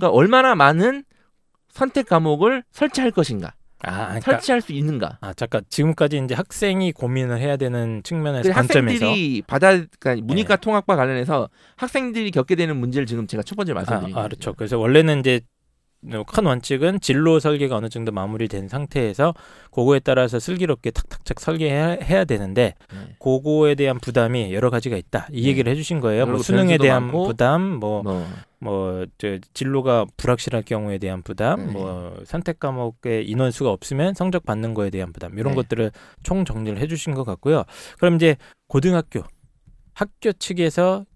그러니까 얼마나 많은 선택 과목을 설치할 것인가, 아, 그러니까 설치할 수 있는가. 아 잠깐 지금까지 이제 학생이 고민을 해야 되는 측면에서 그 관점에서 학생들이 받아 그러니까 문이과 네. 통합과 관련해서 학생들이 겪게 되는 문제를 지금 제가 첫 번째 말씀드린 아. 아, 그렇죠. 그래서 원래는 이제 큰 원칙은 진로 설계가 어느 정도 마무리된 상태에서 그거에 따라서 슬기롭게 탁탁탁 설계해야 해야 되는데 네. 그거에 대한 부담이 여러 가지가 있다. 이 네. 얘기를 해주신 거예요. 뭐 수능에 대한 많고, 부담, 뭐 뭐 뭐저 진로가 불확실할 경우에 대한 부담, 네. 뭐 선택 과목의 인원 수가 없으면 성적 받는 거에 대한 부담 이런 네. 것들을 총 정리를 해주신 것 같고요. 그럼 이제 고등학교 학교 측에서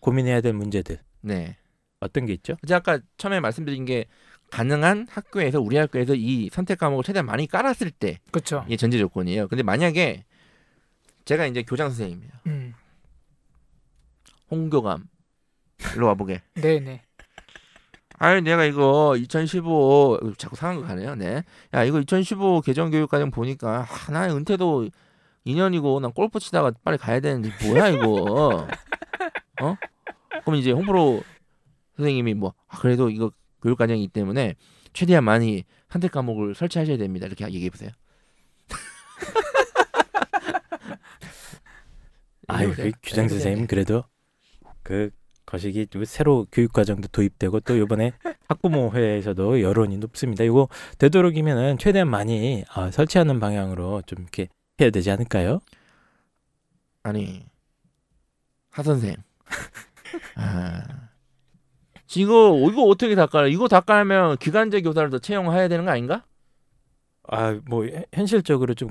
고민해야 될 문제들 네. 어떤 게 있죠? 제가 아까 처음에 말씀드린 게 가능한 학교에서 우리 학교에서 이 선택 과목을 최대한 많이 깔았을 때 그렇죠. 이게 전제 조건이에요. 근데 만약에 제가 이제 교장 선생님이에요. 음. 홍교감 일로 와보게. 네네. 아유 내가 이거 2015 자꾸 상한 거 가네요. 네. 야 이거 2015 개정 교육과정 보니까 아, 나 은퇴도 2년이고 난 골프 치다가 빨리 가야 되는데 뭐야 이거. 어? 그럼 이제 홍프로 선생님이 뭐 아, 그래도 이거 교육과정이기 때문에 최대한 많이 선택 과목을 설치하셔야 됩니다. 이렇게 얘기해 보세요. 아유, 그 규장 선생님 그래도 그 거시기 또 새로 교육 과정도 도입되고 또 이번에 학부모 회에서도 여론이 높습니다. 이거 되도록이면은 최대한 많이 아, 설치하는 방향으로 좀 이렇게 해야 되지 않을까요? 아니 하 선생. 아. 이거 이거 어떻게 다 깔아? 이거 다 깔면 기간제 교사를 더 채용해야 되는 거 아닌가? 아, 뭐 현- 현실적으로 좀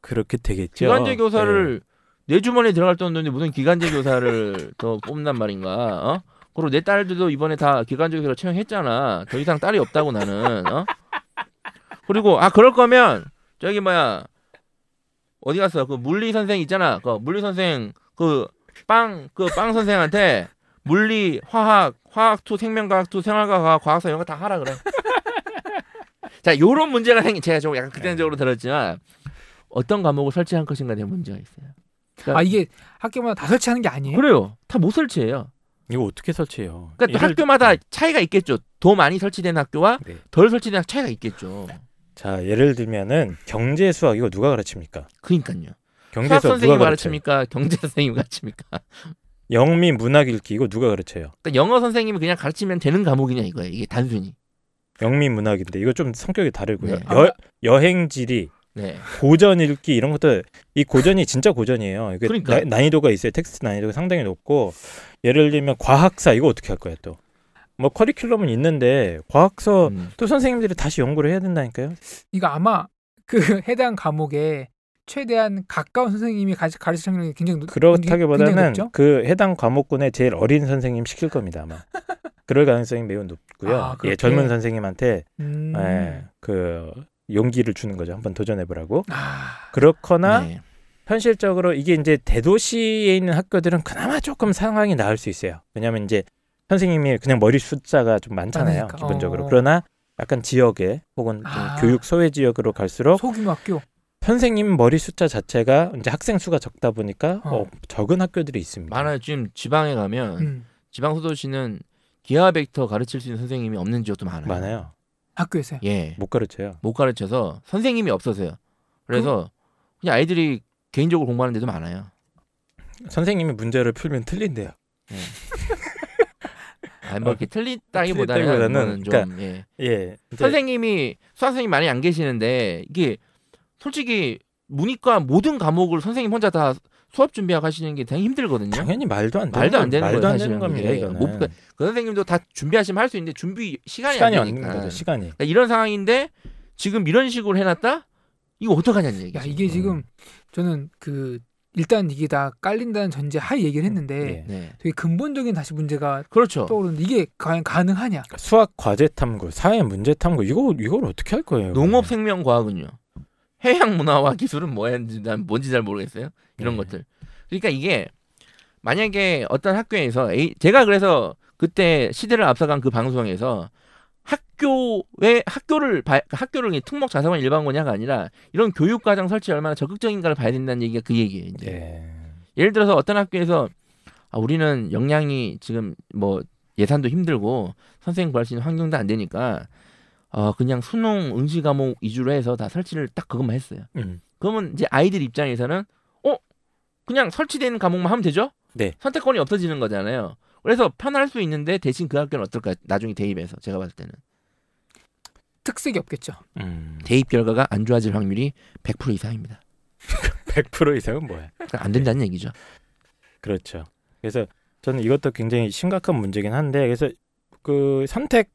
그렇게 되겠죠. 기간제 교사를 네. 내 주머니에 들어갈 돈인데 무슨 기간제 교사를 더 뽑는단 말인가? 어? 그리고 내 딸들도 이번에 다 기간제 교사로 채용했잖아. 더 이상 딸이 없다고 나는. 어? 그리고 아 그럴 거면 저기 뭐야 어디 갔어? 그 물리 선생 있잖아. 그 물리 선생 그 빵 그 빵 선생한테 물리, 화학, 화학 two, 생명과학 two, 생활과학, 과학사 이런 거 다 하라 그래. 자, 요런 문제가 생긴 제가 좀 약간 극단적으로 들었지만 어떤 과목을 설치할 것인가 대한 문제가 있어요. 아 이게 학교마다 다 설치하는 게 아니에요? 그래요. 다 못 설치해요. 이거 어떻게 설치해요? 그러니까 또 예를- 학교마다 차이가 있겠죠. 더 많이 설치된 학교와 네. 덜 설치된 학교 차이가 있겠죠. 자, 예를 들면은 경제 수학 이거 누가 가르칩니까? 그러니까요. 경제 수학 선생님 누가? 가르칩니까? 경제 선생님 가르칩니까? 영미 문학 읽기 이거 누가 가르쳐요? 그러니까 영어 선생님이 그냥 가르치면 되는 과목이냐 이거예요. 이게 단순히. 영미 문학인데 이거 좀 성격이 다르고요. 네. 여, 여행 지리, 네. 고전 읽기 이런 것도 이 고전이 진짜 고전이에요. 이게 그러니까. 나, 난이도가 있어요. 텍스트 난이도가 상당히 높고 예를 들면 과학사 이거 어떻게 할 거야 또? 뭐 커리큘럼은 있는데 과학서 음. 또 선생님들이 다시 연구를 해야 된다니까요. 이거 아마 그 해당 과목에 최대한 가까운 선생님이 가르- 가르치는 게 굉장히 높- 굉장히 그렇다기보다는 높죠? 그 해당 과목군의 제일 어린 선생님 시킬 겁니다 아마. 그럴 가능성이 매우 높고요. 아, 예? 젊은 선생님한테 음. 예, 그 용기를 주는 거죠. 한번 도전해 보라고. 아, 그렇거나 네. 현실적으로 이게 이제 대도시에 있는 학교들은 그나마 조금 상황이 나을 수 있어요. 왜냐하면 이제 선생님이 그냥 머리 숫자가 좀 많잖아요, 많으니까. 기본적으로. 어. 그러나 약간 지역에 혹은 좀 아. 교육 소외 지역으로 갈수록 소규모 학교. 선생님 머리 숫자 자체가 이제 학생 수가 적다 보니까 어. 어, 적은 학교들이 있습니다. 많아요. 지금 지방에 가면 음, 지방 소도시는 기하 벡터 가르칠 수 있는 선생님이 없는 지역도 많아요. 많아요. 학교에서요. 예. 못 가르쳐요. 못 가르쳐서 선생님이 없어서요. 그래서 그 냥 아이들이 개인적으로 공부하는 데도 많아요. 선생님이 문제를 풀면 틀린대요. 아니 뭐 이렇게 틀리다기보다는 틀리다기보다는 그거는 좀 예. 예. 이제 선생님이 수학 선생님 많이 안 계시는데 이게 솔직히 문이과 모든 과목을 선생님 혼자 다 수업 준비하고 하시는 게 되게 힘들거든요. 당연히 말도 안 되는 말도 안 거- 되는 말도 안 되는 겁니다. 이거는 못그 선생님도 다 준비하시면 할 수 있는데 준비 시간이, 시간이 안 없는 되니까. 거죠. 시간이. 그러니까 이런 상황인데 지금 이런 식으로 해놨다? 이거 어떡하냐는 얘기죠. 야 이게 지금 저는 그 일단 이게 다 깔린다는 전제 하에 얘기를 했는데 예. 네. 되게 근본적인 다시 문제가 그렇죠. 떠오르는데 이게 과연 가능하냐? 수학 과제 탐구, 사회 문제 탐구 이거 이걸 어떻게 할 거예요? 농업 생명 과학은요. 해양 문화와 기술은 뭐였는지 난 뭔지 잘 모르겠어요. 이런 네. 것들. 그러니까 이게 만약에 어떤 학교에서 A, 제가 그래서 그때 시대를 앞서간 그 방송에서 학교에 학교를 봐- 학교를 그냥 특목 자사관 일반고냐가 아니라 이런 교육 과정 설치 얼마나 적극적인가를 봐야 된다는 얘기가 그 얘기예요. 이제. 예. 예를 들어서 어떤 학교에서 아, 우리는 역량이 지금 뭐 예산도 힘들고 선생님 구할 수 있는 환경도 안 되니까 어 그냥 수능 응시 과목 위주로 해서 다 설치를 딱 그것만 했어요. 음. 그러면 이제 아이들 입장에서는 어 그냥 설치된 과목만 하면 되죠? 네. 선택권이 없어지는 거잖아요. 그래서 편할 수 있는데 대신 그 학교는 어떨까? 나중에 대입해서 제가 봤을 때는 특색이 없겠죠. 음. 대입 결과가 안 좋아질 확률이 100% 이상입니다. 100% 이상은 뭐야? 그러니까 안 된다는 얘기죠. 그렇죠. 그래서 저는 이것도 굉장히 심각한 문제긴 한데 그래서 그 선택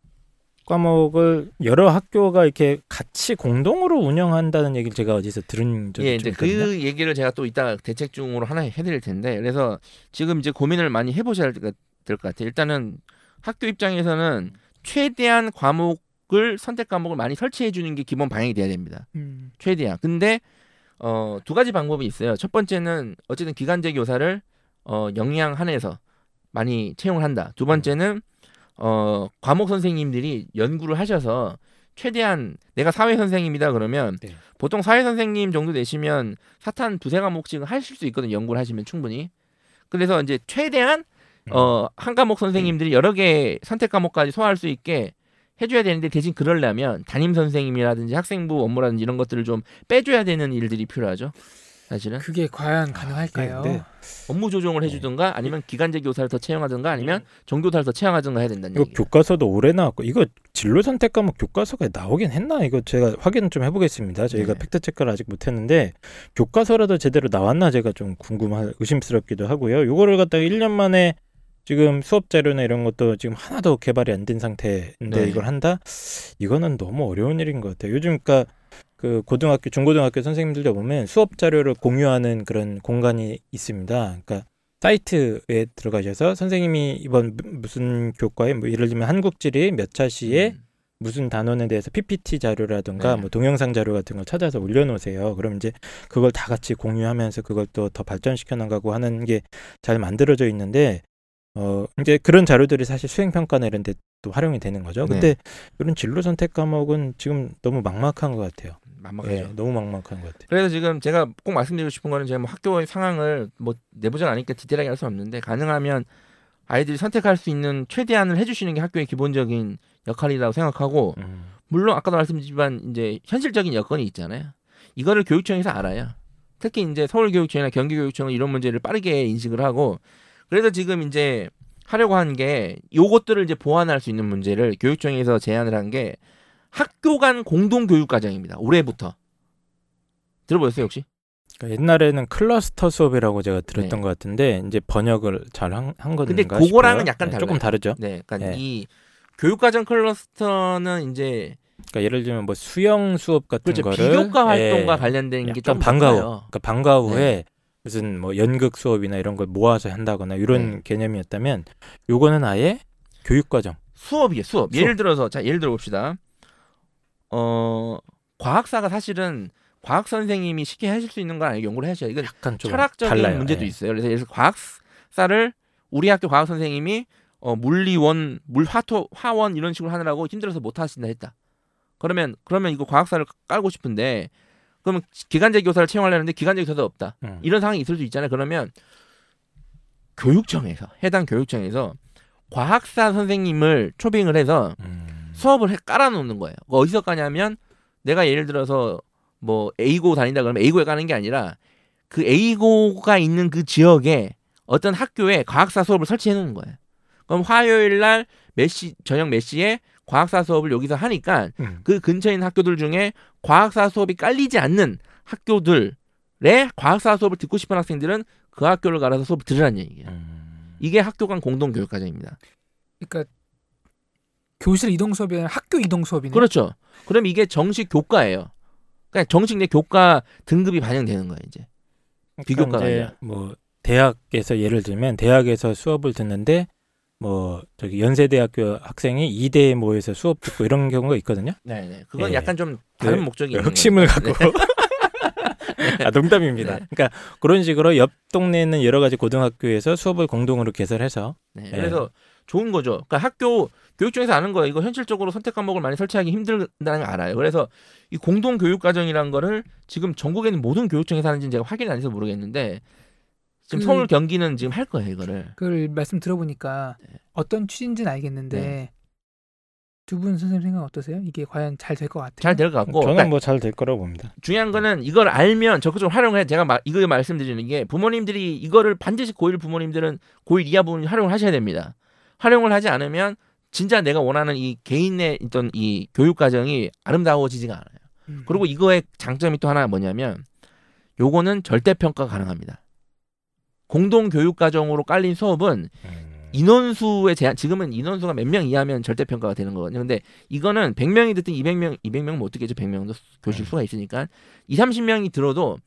과목을 여러 학교가 이렇게 같이 공동으로 운영한다는 얘기를 제가 어디서 들은 적이 예, 좀 이제 있거든요. 그 얘기를 제가 또 이따 대책 중으로 하나 해드릴 텐데 그래서 지금 이제 고민을 많이 해보셔야 될 것 같아요. 일단은 학교 입장에서는 최대한 과목을 선택 과목을 많이 설치해 주는 게 기본 방향이 돼야 됩니다. 음. 최대한. 근데 어, 두 가지 방법이 있어요. 첫 번째는 어쨌든 기간제 교사를 어, 영양 한해서 많이 채용을 한다. 두 번째는 어, 과목 선생님들이 연구를 하셔서 최대한 내가 사회 선생님이다 그러면 네. 보통 사회 선생님 정도 되시면 사탄 두세 과목씩은 하실 수 있거든요. 연구를 하시면 충분히. 그래서 이제 최대한 음. 어, 한 과목 선생님들이 여러 개 선택 과목까지 소화할 수 있게 해줘야 되는데 대신 그러려면 담임 선생님이라든지 학생부 업무라든지 이런 것들을 좀 빼줘야 되는 일들이 필요하죠. 사실은 그게 과연 가능할까요? 네. 업무 조정을 해주든가 아니면 기간제 교사를 더 채용하든가 아니면 정교사를 더 채용하든가 해야 된다는 이거 얘기예요. 교과서도 오래 나왔고 이거 진로 선택 과목 교과서가 나오긴 했나 이거 제가 확인 좀 해보겠습니다. 저희가 네. 팩트 체크를 아직 못했는데 교과서라도 제대로 나왔나 제가 좀 궁금하 의심스럽기도 하고요. 이거를 갖다가 1년 만에 지금 수업 자료나 이런 것도 지금 하나도 개발이 안 된 상태인데 네. 이걸 한다? 이거는 너무 어려운 일인 것 같아요. 요즘 그러니까 그 고등학교, 중고등학교 선생님들도 보면 수업 자료를 공유하는 그런 공간이 있습니다. 그러니까 사이트에 들어가셔서 선생님이 이번 무- 무슨 교과에 뭐 예를 들면 한국지리 몇 차 시에 음. 무슨 단원에 대해서 PPT 자료라든가 네. 뭐 동영상 자료 같은 걸 찾아서 올려놓으세요. 그럼 이제 그걸 다 같이 공유하면서 그걸 또 더 발전시켜 나가고 하는 게 잘 만들어져 있는데 어 이제 그런 자료들이 사실 수행 평가나 이런 데 또 활용이 되는 거죠. 네. 근데 이런 진로 선택 과목은 지금 너무 막막한 것 같아요. 만만하죠. 예, 너무 막막한 것 같아요. 그래서 지금 제가 꼭 말씀드리고 싶은 거는 제가 뭐 학교의 상황을 뭐 내부자가 아니까 디테일하게 할 수는 없는데 가능하면 아이들이 선택할 수 있는 최대한을 해주시는 게 학교의 기본적인 역할이라고 생각하고 음. 물론 아까도 말씀드렸지만 이제 현실적인 여건이 있잖아요. 이거를 교육청에서 알아요. 특히 이제 서울교육청이나 경기교육청은 이런 문제를 빠르게 인식을 하고 그래서 지금 이제 하려고 한 게 요것들을 이제 보완할 수 있는 문제를 교육청에서 제안을 한게 학교 간 공동 교육 과정입니다. 올해부터 들어보셨어요 혹시? 그러니까 옛날에는 클러스터 수업이라고 제가 들었던 네. 것 같은데 이제 번역을 잘한 건가 근데 그거랑은 싶어요. 약간 네, 조금 달라요. 다르죠. 네, 그러니까 네. 이 교육과정 클러스터는 이제 그러니까 예를 들면 뭐 수영 수업 같은 그렇죠 거를 비교과 활동과 예, 관련된 게 약간 좀 방과 후. 그러니까 방과 후에 네. 무슨 뭐 연극 수업이나 이런 걸 모아서 한다거나 이런 네. 개념이었다면 요거는 아예 교육 과정. 수업이에요, 수업. 수업. 예를 들어서 자, 예를 들어 봅시다. 어, 과학사가 사실은 과학 선생님이 쉽게 하실 수 있는 건 아니고 연구를 하셔야 이건 철학적인 달라요. 문제도 예. 있어요. 그래서 예를 들어서 과학사를 우리 학교 과학 선생님이 어, 물리원, 물화토, 화원 이런 식으로 하느라고 힘들어서 못 하신다 했다. 그러면 그러면 이거 과학사를 깔고 싶은데 그러면 기간제 교사를 채용하려는데 기간제 교사도 없다. 음. 이런 상황이 있을 수 있잖아요. 그러면 교육청에서 해당 교육청에서 과학사 선생님을 초빙을 해서 음. 수업을 해- 깔아놓는 거예요. 그거 어디서 까냐면 내가 예를 들어서 뭐 A고 다닌다 그러면 A고에 까는 게 아니라 그 A고가 있는 그 지역에 어떤 학교에 과학사 수업을 설치해 놓는 거예요. 그럼 화요일 날 몇 시 저녁 몇 시에 과학사 수업을 여기서 하니까 음. 그 근처에 있는 학교들 중에 과학사 수업이 깔리지 않는 학교들의 과학사 수업을 듣고 싶은 학생들은 그 학교를 갈아서 수업을 들으라는 얘기예요. 음. 이게 학교 간 공동 교육 과정입니다. 그러니까 교실 이동 수업이 아니라 학교 이동 수업이네. 그렇죠. 그럼 이게 정식 교과예요. 그러니까 정식 내 교과 등급이 반영되는 거예요, 이제. 비교과가 그러니까 이제 아니라. 뭐 대학에서 예를 들면 대학에서 수업을 듣는데 뭐 저기 연세대학교 학생이 2대에 모여서 수업 듣고 이런 경우가 있거든요. 네, 네. 그건 예. 약간 좀 다른 네. 목적이 있는 흑심을. 갖고 아, 농담입니다. 네. 그러니까 그런 식으로 옆 동네에 있는 여러 가지 고등학교에서 수업을 공동으로 개설해서 네. 예. 그래서 좋은 거죠. 그러니까 학교 교육청에서 아는 거예요. 이거 현실적으로 선택 과목을 많이 설치하기 힘들다는 걸 알아요. 그래서 이 공동 교육 과정이라는 거를 지금 전국에 있는 모든 교육청에서 하는지는 제가 확인 안 해서 모르겠는데 지금 그- 서울 경기는 지금 할 거예요 이거를. 그걸 말씀 들어보니까 네. 어떤 취지인지는 알겠는데 두분 선생님 생각 어떠세요? 이게 과연 잘 될 것 같아요? 잘 될 것 같고 저는 그러니까 뭐잘 될 거라고 봅니다. 중요한 거는 이걸 알면 적극적으로 활용해 제가 마, 이거 말씀드리는 게 부모님들이 이거를 반드시 고1 부모님들은 고1 이하 부모님 활용을 하셔야 됩니다. 활용을 하지 않으면 진짜 내가 원하는 이 개인의 있던 이 교육 과정이 아름다워지지가 않아요. 음. 그리고 이거의 장점이 또 하나 뭐냐면 요거는 절대 평가 가능합니다. 공동 교육 과정으로 깔린 수업은 음. 인원수의 제한 지금은 인원수가 몇 명 이하면 절대 평가가 되는 거거든요. 근데 이거는 100명이 듣든 200명 200명 못 듣겠죠. 100명도 교실 네. 수가 있으니까 2, 30명이 들어도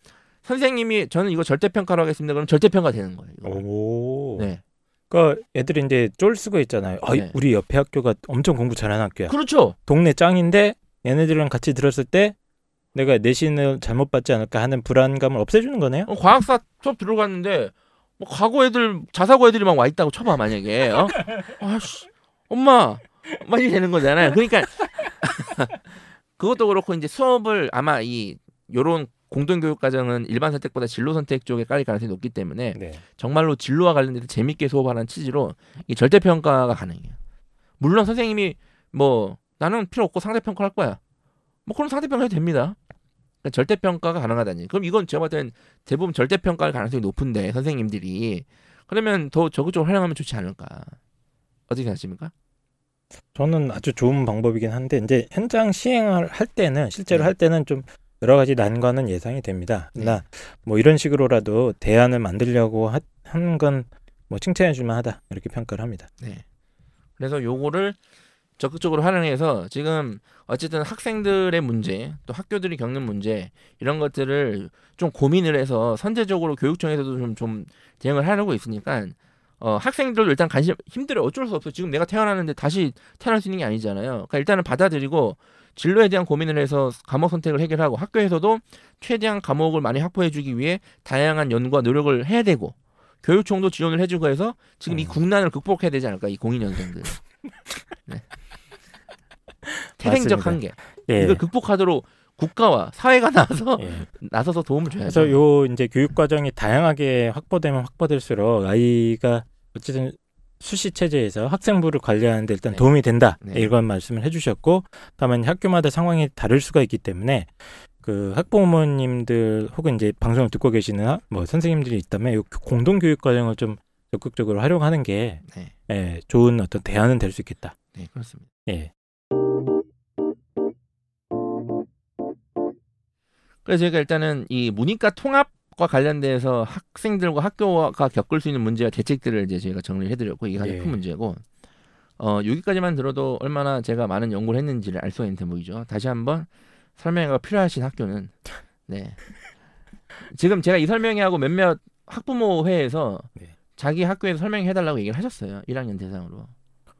선생님이 저는 이거 절대 평가로 하겠습니다. 그럼 절대 평가 되는 거예요. 이거. 오. 네. 그러니까 애들이 이제 쫄 수가 있잖아요. 아, 네. 우리 옆에 학교가 엄청 공부 잘하는 학교야. 그렇죠. 동네 짱인데 얘네들이랑 같이 들었을 때 내가 내신을 잘못 받지 않을까 하는 불안감을 없애주는 거네요. 어, 과학사 수업 들어갔는데 뭐 과거 애들 자사고 애들이 막 와 있다고 쳐봐 만약에 어? 아씨 엄마 많이 되는 거잖아요. 그러니까 그것도 그렇고 이제 수업을 아마 이 요런 공동교육 과정은 일반 선택보다 진로 선택 쪽에 깔릴 가능성이 높기 때문에 네. 정말로 진로와 관련돼서 재밌게 수업하는 취지로 이 절대 평가가 가능해요. 물론 선생님이 뭐 나는 필요 없고 상대 평가 할 거야. 뭐 그럼 상대 평가 해도 됩니다. 그러니까 절대 평가가 가능하다니. 그럼 이건 제가 봤을 땐 대부분 절대 평가할 가능성이 높은데 선생님들이 그러면 더 적극적으로 활용하면 좋지 않을까. 어떻게 생각하십니까? 저는 아주 좋은 방법이긴 한데 이제 현장 시행을 할 때는 실제로 네. 할 때는 좀 여러 가지 난관은 예상이 됩니다. 네. 나뭐 이런 식으로라도 대안을 만들려고 하, 하는 건뭐 칭찬해 줄 만 하다 이렇게 평가를 합니다. 네. 그래서 요거를 적극적으로 활용해서 지금 어쨌든 학생들의 문제, 또 학교들이 겪는 문제 이런 것들을 좀 고민을 해서 선제적으로 교육청에서도 좀, 좀 대응을 하려고 있으니까 어, 학생들도 일단 관심 힘들어 어쩔 수 없어. 지금 내가 태어났는데 다시 태어날 수 있는 게 아니잖아요. 그러니까 일단은 받아들이고 진로에 대한 고민을 해서 과목 선택을 해결하고 학교에서도 최대한 과목을 많이 확보해주기 위해 다양한 연구와 노력을 해야 되고 교육청도 지원을 해주고 해서 지금 이 음. 국난을 극복해야 되지 않을까 이 공인연생들. 네. 태생적. 한계. 예. 이걸 극복하도록 국가와 사회가 나서 예. 나서서 도움을 줘야죠. 그래서 요 이제 교육 과정이 다양하게 확보되면 확보될수록 아이가 어쨌든 수시 체제에서 학생부를 관리하는데 일단 네. 도움이 된다 네. 이런 말씀을 해주셨고 다만 학교마다 상황이 다를 수가 있기 때문에 그 학부모님들 혹은 이제 방송을 듣고 계시는 하- 뭐 선생님들이 있다면 요 공동 교육 과정을 좀 적극적으로 활용하는 게 네, 예, 좋은 어떤 대안은 될 수 있겠다. 네 그렇습니다. 예. 그래서 저희가 일단은 이 문이과 통합 과 관련돼서 학생들과 학교가 겪을 수 있는 문제와 대책들을 이제 저희가 정리를 해드렸고 이게 가장 예. 큰 문제고 어 여기까지만 들어도 얼마나 제가 많은 연구를 했는지를 알 수가 있는 대목이죠. 다시 한번 설명회가 필요하신 학교는 네 지금 제가 이 설명회하고 몇몇 학부모 회에서 네. 자기 학교에서 설명해 달라고 얘기를 하셨어요. 1학년 대상으로.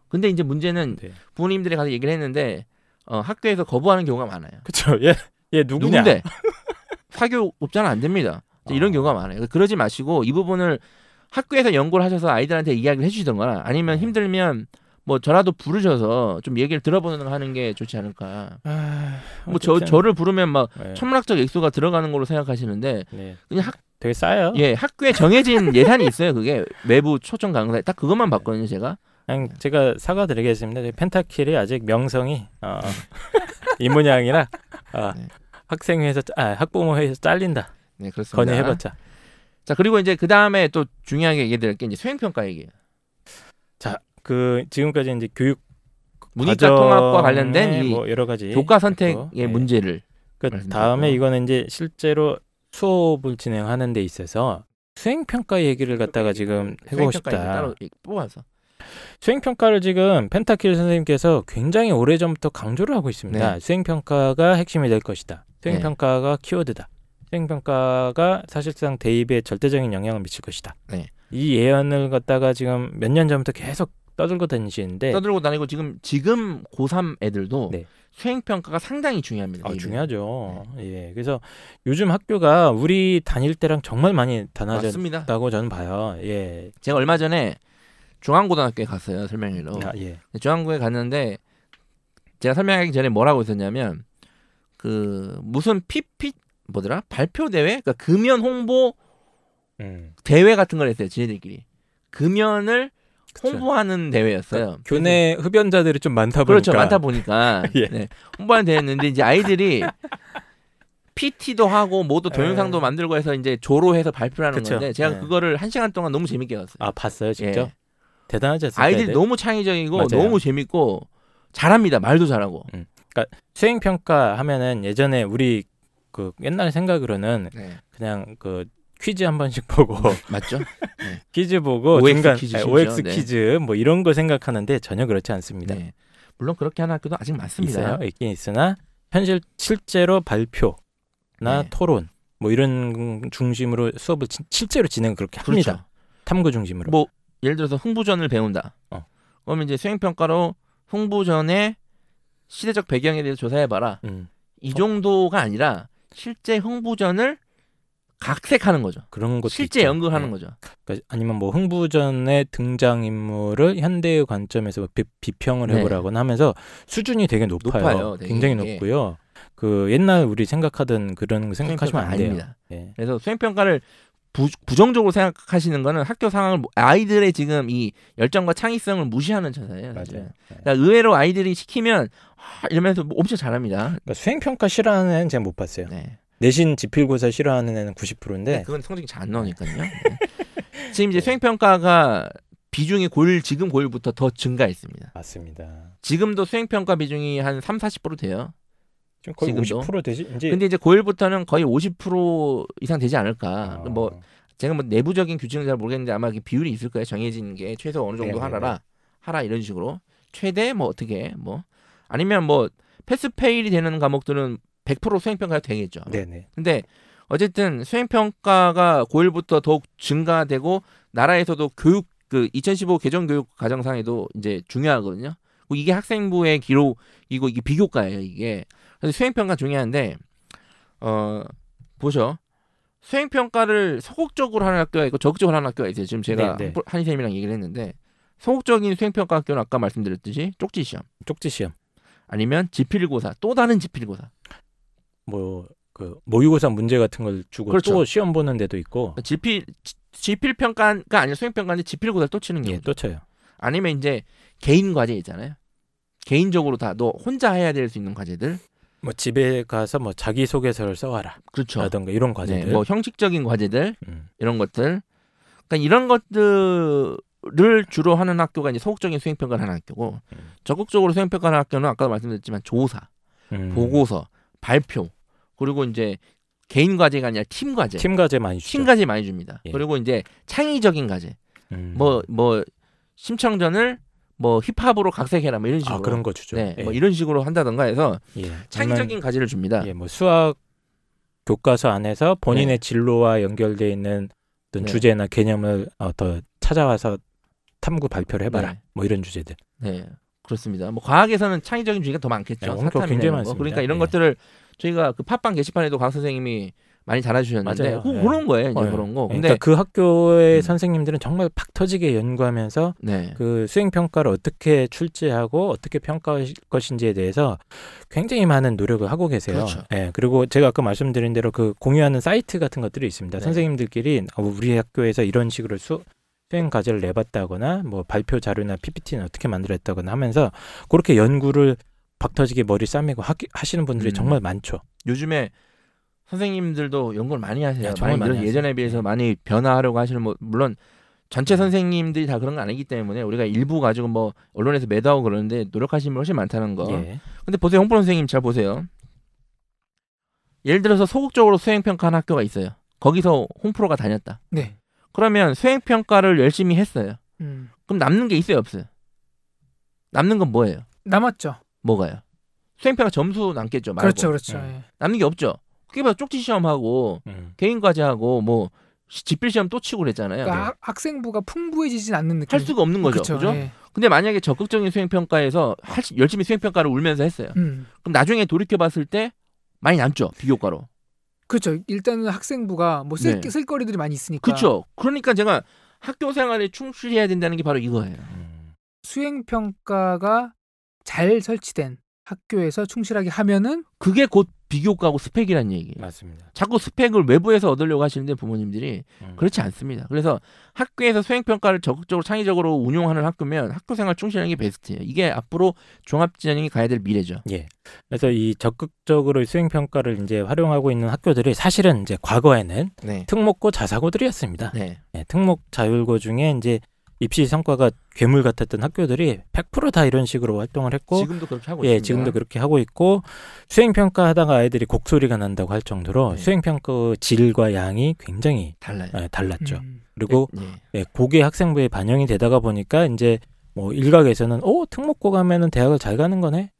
근데 이제 문제는 네. 부모님들이 가서 얘기를 했는데 어, 학교에서 거부하는 경우가 많아요. 그렇죠. 얘, 얘 누구냐? 누군데? 사교 없잖아 안 됩니다. 이런 어. 경우가 많아요. 그러지 마시고 이 부분을 학교에서 연구를 하셔서 아이들한테 이야기를 해주시던가 아니면 네. 힘들면 뭐 저라도 부르셔서 좀 얘기를 들어보는 거 하는 게 좋지 않을까. 아, 뭐저 어쨌든, 저를 부르면 막 네. 천문학적 액수가 들어가는 걸로 생각하시는데 네. 그냥 학 되게 싸요. 예 학교에 정해진 예산이 있어요. 그게 외부 초청 강사 딱 그것만 봤거든요 제가. 그냥 제가 사과드리겠습니다. 펜타킬이 아직 명성이 어, 이 모양이라 어, 네. 학생회에서 짜- 아, 학부모회에서 잘린다. 네 그렇습니다. 건의해봤자. 자 그리고 이제 그 다음에 또 중요하게 얘기할 게 이제 수행평가 얘기예요. 그 지금까지 이제 교육 문이과 통합과 관련된 이뭐 여러 가지 교과 선택의 예. 문제를 그. 다음에 이거는 이제 실제로 수업을 진행하는 데 있어서 수행 평가 얘기를 갖다가 지금 해보고 싶다. 뽑아서. 수행 평가를 지금 펜타킬 선생님께서 굉장히 오래 전부터 강조를 하고 있습니다. 네. 수행 평가가 핵심이 될 것이다. 수행 네. 평가가 키워드다. 수행 평가가 사실상 대입에 절대적인 영향을 미칠 것이다. 네. 이 예언을 갖다가 지금 몇 년 전부터 계속 떠들고 다니시는데 떠들고 다니고 지금 지금 고3 애들도 네. 수행 평가가 상당히 중요합니다. 아. 중요하죠. 네. 예. 그래서 요즘 학교가 우리 다닐 때랑 정말 많이 달라졌다고. 저는 봐요. 예. 제가 얼마 전에 중앙고등학교에 갔어요 설명회로. 아, 예. 중앙고에 갔는데 제가 설명하기 전에 뭐라고 했었냐면 그 무슨 피피 뭐더라 발표 대회 그러니까 금연 홍보 음. 대회 같은 걸 했어요. 지네들끼리 금연을 그쵸. 홍보하는 대회였어요. 교내 흡연자들이 좀 많다 보니까 그렇죠. 많다 보니까 예. 네, 홍보하는 대회였는데 이제 아이들이 PT도 하고 모두 동영상도 에. 만들고 해서 이제 조로해서 발표하는 그쵸. 건데 제가 네. 그거를 한 시간 동안 너무 재밌게 봤어요. 아 봤어요 직접 예. 대단하지 않습니까? 아이들이 애들? 너무 창의적이고 맞아요. 너무 재밌고 잘합니다. 말도 잘하고. 수행 평가 하면은 예전에 우리 그 옛날 생각으로는 네. 그냥 그 퀴즈 한 번씩 보고 맞죠? 퀴즈 보고 OX 중간 퀴즈 네, OX 네. 퀴즈 뭐 이런 거 생각하는데 전혀 그렇지 않습니다. 네. 물론 그렇게 하는 학교도 아직 많습니다. 있어요. 있긴 있으나 현실 실제로 발표나 네. 토론 뭐 이런 중심으로 수업을 진- 실제로 진행 그렇게 합니다. 그렇죠. 탐구 중심으로. 뭐 예를 들어서 흥부전을 배운다. 어. 그러면 이제 수행 평가로 흥부전의 시대적 배경에 대해서 조사해봐라. 음, 이 정도가 아니라 실제 흥부전을 각색하는 거죠. 그런 것도 실제 있죠. 연극하는 네. 거죠. 그러니까 아니면 뭐 흥부전의 등장 인물을 현대의 관점에서 비, 비평을 네. 해보라거나 하면서 수준이 되게 높아요. 높아요, 되게. 굉장히 예. 높고요. 그 옛날 우리 생각하던 그런 거 생각하시면 안 돼요. 아닙니다. 예. 그래서 수행 평가를 부, 부정적으로 생각하시는 거는 학교 상황을 모- 아이들의 지금 이 열정과 창의성을 무시하는. 사실은. 맞아요. 예. 그러니까 의외로 아이들이 시키면 아, 이러면서 뭐 엄청 잘합니다. 그러니까 수행 평가 싫어하는 애는 제가 못 봤어요. 네. 내신 지필고사 싫어하는 애는 90%인데 네, 그건 성적이 잘 안 나오니까요. 네. 지금 이제 수행평가가 비중이 고1 지금 고1부터 더 증가했습니다. 맞습니다. 지금도 수행평가 비중이 한 3, 40% 돼요. 지금 거의 지금도? 50% 되지 이제 근데 이제 고1부터는 거의 50% 이상 되지 않을까. 어. 뭐 제가 뭐 내부적인 규칙은 잘 모르겠는데 아마 그 비율이 있을 거예요. 정해진 게 최소 어느 정도 네, 네, 하라라 하라 이런 식으로 최대 뭐 어떻게 뭐 아니면 뭐 pass fail이 되는 과목들은 100% 수행평가가 되겠죠. 네네. 근데 어쨌든 수행평가가 고1부터 더욱 증가되고 나라에서도 교육 그 2015 개정 교육 과정상에도 이제 중요하거든요. 그리고 이게 학생부의 기록이고 이게 비교과예요, 이게. 그래서 수행평가 중요한데 어 보죠. 수행평가를 소극적으로 하는 학교가 있고 적극적으로 하는 학교가 있어요. 지금 제가. 한희쌤이랑 얘기를 했는데 소극적인 수행평가 학교는 아까 말씀드렸듯이 쪽지 시험 쪽지 시험 아니면 지필고사 또 다른 지필고사 뭐 그 모의고사 문제 같은 걸 주고 그렇죠. 또 시험 보는 데도 있고 지필 지- 지필 평가가 아니라 수행 평가인데 지필 고사를 또 치는 예, 경우. 또 쳐요. 아니면 이제 개인 과제 있잖아요. 개인적으로 다 너 혼자 해야 될 수 있는 과제들. 뭐 집에 가서 뭐 자기 소개서를 써와라 그렇죠. 라던가 이런 과제들. 네, 뭐 형식적인 과제들 음. 이런 것들. 그러니까 이런 것들 을 주로 하는 학교가 이제 소극적인 수행 평가를 하는 학교고 음. 적극적으로 수행 평가를 하는 학교는 아까 말씀드렸지만 조사, 음. 보고서, 발표 그리고 이제 개인 과제가 아니라 팀 과제. 팀 과제 많이 주죠. 팀 과제 많이 줍니다. 예. 그리고 이제 창의적인 과제. 음. 뭐뭐 심청전을 뭐 힙합으로 각색해라 뭐 이런 식으로 아 그런 거 주죠. 네, 예. 뭐 이런 식으로 한다던가 해서 예. 창의적인 과제를 줍니다. 예, 뭐 수학 교과서 안에서 본인의 진로와 연결돼 있는 어떤 네. 주제나 개념을 어, 더 찾아와서 탐구 발표를 해봐라. 네. 뭐 이런 주제들. 네, 그렇습니다. 뭐 과학에서는 창의적인 주제가 더 많겠죠. 네, 굉장히. 많습니다. 그러니까 이런 예. 것들을 저희가 그 팟빵 게시판에도 강 선생님이 많이 달아주셨는데 맞아요. 그, 예. 그런 거예요. 이제 어, 그런 거. 그러니까 근데 그 학교의 음. 선생님들은 정말 팍 터지게 연구하면서 네, 그 수행 평가를 어떻게 출제하고 어떻게 평가할 것인지에 대해서 굉장히 많은 노력을 하고 계세요. 그렇죠. 예, 그리고 제가 아까 말씀드린 대로 그 공유하는 사이트 같은 것들이 있습니다. 네. 선생님들끼리 어, 우리 학교에서 이런 식으로 수 수행 과제를 내봤다거나 뭐 발표 자료나 PPT는 어떻게 만들었다거나 하면서 그렇게 연구를 박 터지게 머리 싸매고 하, 하시는 분들이 음. 정말 많죠. 요즘에 선생님들도 연구를 많이 하세요. 네, 정말 많이 많이 예전에 하세요. 비해서 많이 변화하려고 하시는 뭐 물론 전체 선생님들이 다 그런 건 아니기 때문에 우리가 일부 가지고 뭐 언론에서 매도하고 그러는데 노력하시는 분 훨씬 많다는 거. 예. 근데 보세요, 홍보 선생님 잘 보세요. 예를 들어서 소극적으로 수행 평가한 학교가 있어요. 거기서 홍프로가 다녔다. 네. 그러면 수행 평가를 열심히 했어요. 음. 그럼 남는 게 있어요, 없어요? 남는 건 뭐예요? 남았죠. 뭐가요? 수행 평가 점수 남겠죠. 말고. 그렇죠, 그렇죠. 음. 예. 남는 게 없죠. 그게 바로 쪽지 시험하고 음. 개인 과제하고 뭐 시- 집필 시험 또 치고 그랬잖아요. 그러니까 네. 학- 학생부가 풍부해지진 않는 느낌. 할 수가 없는 거죠. 그쵸, 그죠? 예. 근데 만약에 적극적인 수행 평가에서 할 수- 열심히 수행 평가를 울면서 했어요. 음. 그럼 나중에 돌이켜 봤을 때 많이 남죠. 비교과로. 그렇죠. 일단은 학생부가 뭐 쓸 네. 쓸거리들이 많이 있으니까. 그렇죠. 그러니까 제가 학교 생활에 충실해야 된다는 게 바로 이거예요. 음. 수행 평가가 잘 설치된 학교에서 충실하게 하면은 그게 곧 비교과고 스펙이란 얘기예요. 맞습니다. 자꾸 스펙을 외부에서 얻으려고 하시는데 부모님들이 음. 그렇지 않습니다. 그래서 학교에서 수행 평가를 적극적으로 창의적으로 운용하는 학교면 학교 생활 충실하는 게 베스트예요. 이게 앞으로 종합지원이 가야 될 미래죠. 예. 그래서 이 적극적으로 수행 평가를 이제 활용하고 있는 학교들이 사실은 이제 과거에는 네. 특목고 자사고들이었습니다. 네. 예, 특목 자율고 중에 이제 입시 성과가 괴물 같았던 학교들이 100%다 이런 식으로 활동을 했고 지금도 그렇게 하고 예, 있습니다. 지금도 그렇게 하고 있고 수행 평가 하다가 아이들이 곡소리가 난다고 할 정도로 네. 수행 평가 질과 양이 굉장히 달라요. 예, 달랐죠. 음. 그리고 네. 예, 그게 학생부에 반영이 되다가 보니까 이제 뭐 일각에서는 오 특목고 가면은 대학을 잘 가는 거네.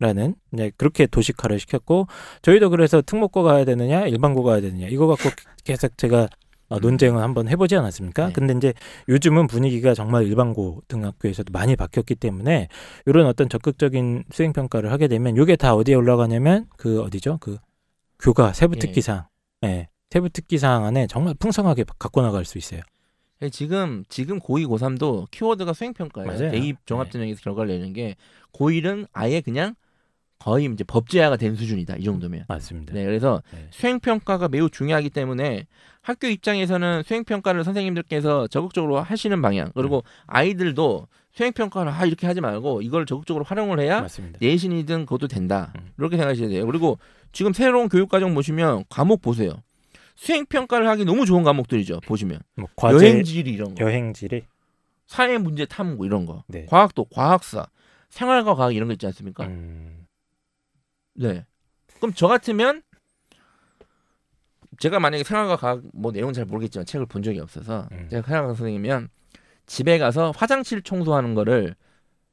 라는 이제 그렇게 도식화를 시켰고 저희도 그래서 특목고 가야 되느냐 일반고 가야 되느냐 이거 갖고 계속 제가 어, 음. 논쟁을 한번 해보지 않았습니까? 네. 근데 이제 요즘은 분위기가 정말 일반고 등학교에서도 많이 바뀌었기 때문에 이런 어떤 적극적인 수행 평가를 하게 되면 이게 다 어디에 올라가냐면 그 어디죠? 그 교과 세부 특기사항, 예, 세부 특기사항 안에 정말 풍성하게 갖고 나갈 수 있어요. 예, 지금 지금 고2 고3도 키워드가 수행 평가예요. 대입 종합 전형에서 결과를 내는 게 고1은 아예 그냥 거의 이제 법제화가 된 수준이다. 이 정도면. 맞습니다. 네, 그래서 네. 수행 평가가 매우 중요하기 때문에 학교 입장에서는 수행 평가를 선생님들께서 적극적으로 하시는 방향 그리고 아이들도 수행 평가를 아 이렇게 하지 말고 이걸 적극적으로 활용을 해야 맞습니다. 내신이든 그것도 된다. 음. 이렇게 생각하셔야 돼요. 그리고 지금 새로운 교육과정 보시면 과목 보세요. 수행 평가를 하기 너무 좋은 과목들이죠. 보시면 뭐 과제 여행지리 이런 거, 여행지리 사회 문제 탐구 이런 거, 네. 과학도 과학사, 생활과 과학 이런 거 있지 않습니까? 음, 네. 그럼 저 같으면 제가 만약에 생활과 과학 뭐 내용은 잘 모르겠지만 책을 본 적이 없어서 음. 제가 생활과 선생님이면 집에 가서 화장실 청소하는 거를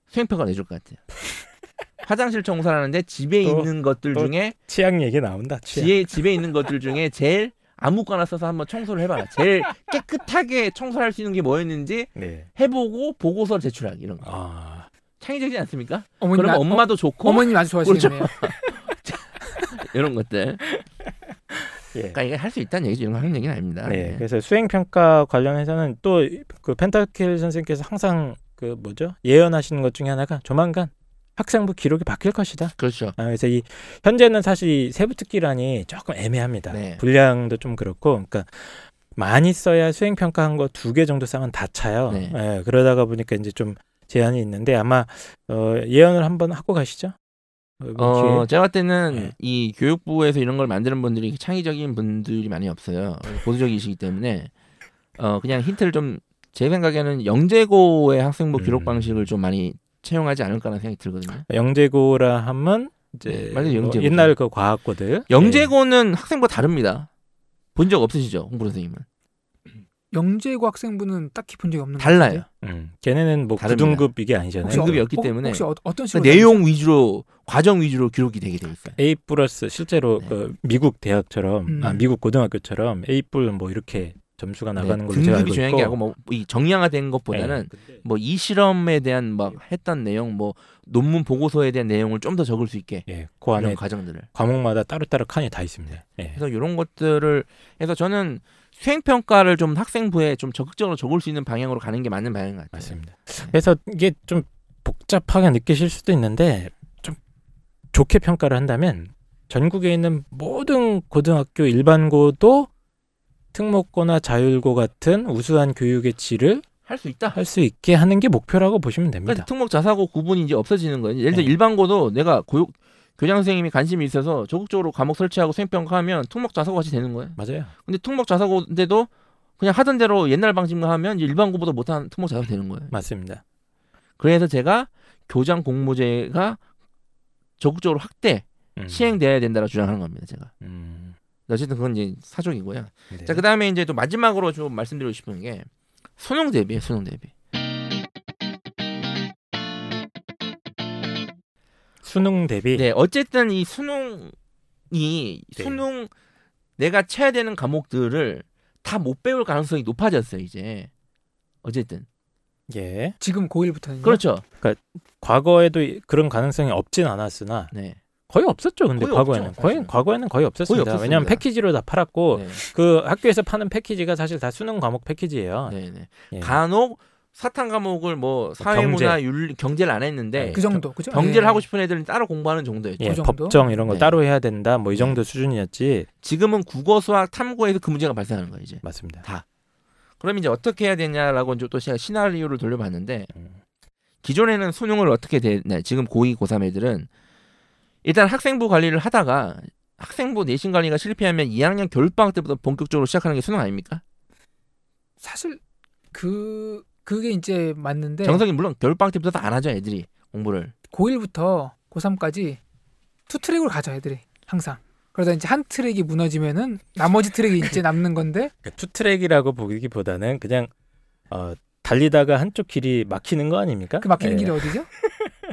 수행평가 내줄 것 같아요. 화장실 청소하는데 집에 또- 있는 것들 또 중에 치약 얘기 나온다. 치약. 집에 집에 있는 것들 중에 제일 아무거나 써서 한번 청소를 해봐라. 제일 깨끗하게 청소할 수 있는 게 뭐였는지 네. 해보고 보고서 제출하기 이런 거. 아, 창의적이지 않습니까? 아- 엄마도 좋고 어, 어머님 아주 좋아하시겠네요. 이런 것들. 예. 그러니까 이게 할 수 있다는 얘기죠. 이런 거 하는 얘기는 아닙니다. 네. 네. 그래서 수행 평가 관련해서는 또 그 펜타킬 선생님께서 항상 그 뭐죠 예언하시는 것 중에 하나가 조만간 학생부 기록이 바뀔 것이다. 그렇죠. 아, 그래서 이 현재는 사실 이 세부 특기란이 조금 애매합니다. 네. 분량도 좀 그렇고, 그러니까 많이 써야 수행 평가한 거 두 개 정도 싸면 다 차요. 네. 예, 그러다가 보니까 이제 좀 제한이 있는데 아마 어, 예언을 한번 하고 가시죠. 어, 어. 제가 때는 네. 이 교육부에서 이런 걸 만드는 분들이 창의적인 분들이 많이 없어요. 보수적이시기 때문에 어, 그냥 힌트를 좀 제 생각에는 영재고의 학생부 기록 음. 방식을 좀 많이 채용하지 않을까라는 생각이 들거든요. 영재고라 하면 이제 네, 뭐 영재고죠. 옛날 그 과학고들 영재고는 학생부가 다릅니다. 본 적 없으시죠, 홍보 선생님은? 영재고 학생부는 딱히 본 적이 없는 것 달라요. 음, 걔네는 뭐 다릅니다. 구등급 이게 아니잖아요. 혹시 등급이 어- 없기 때문에 혹시 어, 어떤 식으로 그러니까 내용 위주로 과정 위주로 기록이 되게 돼 있어요. A 플러스 실제로 네. 그 미국 대학처럼 음. 아 미국 고등학교처럼 A 뿔뭐 이렇게 점수가 나가는 네, 걸로 제가 알고 중요한 있고 게 아니고 뭐이 정량화된 것보다는 네. 뭐이 실험에 대한 막 했던 내용, 뭐 논문 보고서에 대한 내용을 좀 더 적을 수 있게 예, 그 이런 안에 과정들을. 과목마다 따로따로 칸이 다 있습니다. 예. 그래서 이런 것들을 해서 저는 수행 평가를 좀 학생부에 좀 적극적으로 적을 수 있는 방향으로 가는 게 맞는 방향인 것 같아요. 맞습니다. 그래서 이게 좀 복잡하게 느끼실 수도 있는데 좀 좋게 평가를 한다면 전국에 있는 모든 고등학교 일반고도 특목고나 자율고 같은 우수한 교육의 질을 할 수 있다. 할 수 있게 하는 게 목표라고 보시면 그러니까 됩니다. 특목 자사고 구분이 이제 없어지는 거예요. 예를 들어 네. 일반고도 내가 교육 교장 선생님이 관심이 있어서 적극적으로 과목 설치하고 수행 평가하면 특목 자사고 같이 되는 거예요. 맞아요. 근데 특목 자사고인데도 그냥 하던 대로 옛날 방식만 하면 이제 일반 고보다 못한 특목 자사고 되는 거예요. 맞습니다. 그래서 제가 교장 공모제가 적극적으로 확대 음. 시행돼야 된다고 주장하는 겁니다. 제가 음. 어쨌든 그건 이제 사족이고요. 네. 자 그다음에 이제 또 마지막으로 좀 말씀드리고 싶은 게 수능 대비예요. 수능 대비. 수능 대비 네, 어쨌든 이 수능이 네. 수능 내가 쳐야 되는 과목들을 다 못 배울 가능성이 높아졌어요. 이제 어쨌든 예. 지금 고1부터는 그렇죠. 과거에도 이- 그런 가능성이 없진 않았으나 네. 거의 없었죠. 근데 거의 과거에는 없죠, 거의. 과거에는 거의 없었습니다. 없었습니다. 왜냐하면 패키지로 다 팔았고 네. 그 학교에서 파는 패키지가 사실 다 수능 과목 패키지예요. 네, 네. 예. 간혹 사탕 과목을 뭐 사회문화 윤리 경제를 안 했는데 그 정도 그죠? 경제를 예. 하고 싶은 애들은 따로 공부하는 정도였죠. 예, 그 정도? 법정 이런 거 네. 따로 해야 된다. 뭐 이 정도 수준이었지. 지금은 국어, 수학, 탐구에서 그 문제가 발생하는 거예요, 이제. 맞습니다. 다. 그럼 이제 어떻게 해야 되냐라고 이제 또 제가 시나리오를 돌려봤는데 음. 기존에는 수능을 어떻게 되냐 지금 고2 고3 애들은 일단 학생부 관리를 하다가 학생부 내신 관리가 실패하면 2학년 겨울방학 때부터 본격적으로 시작하는 게 수능 아닙니까? 사실 그 그게 이제 맞는데 정석이 물론 겨울 방학 때부터 안 하죠 애들이 공부를 고1부터 고3까지 two track으로 가죠 애들이 항상. 그러다 이제 한 트랙이 무너지면은 나머지 트랙이 이제 남는 건데 그러니까 two track이라고 보기보다는 그냥 어, 달리다가 한쪽 길이 막히는 거 아닙니까? 그 막히는 예. 길이 어디죠?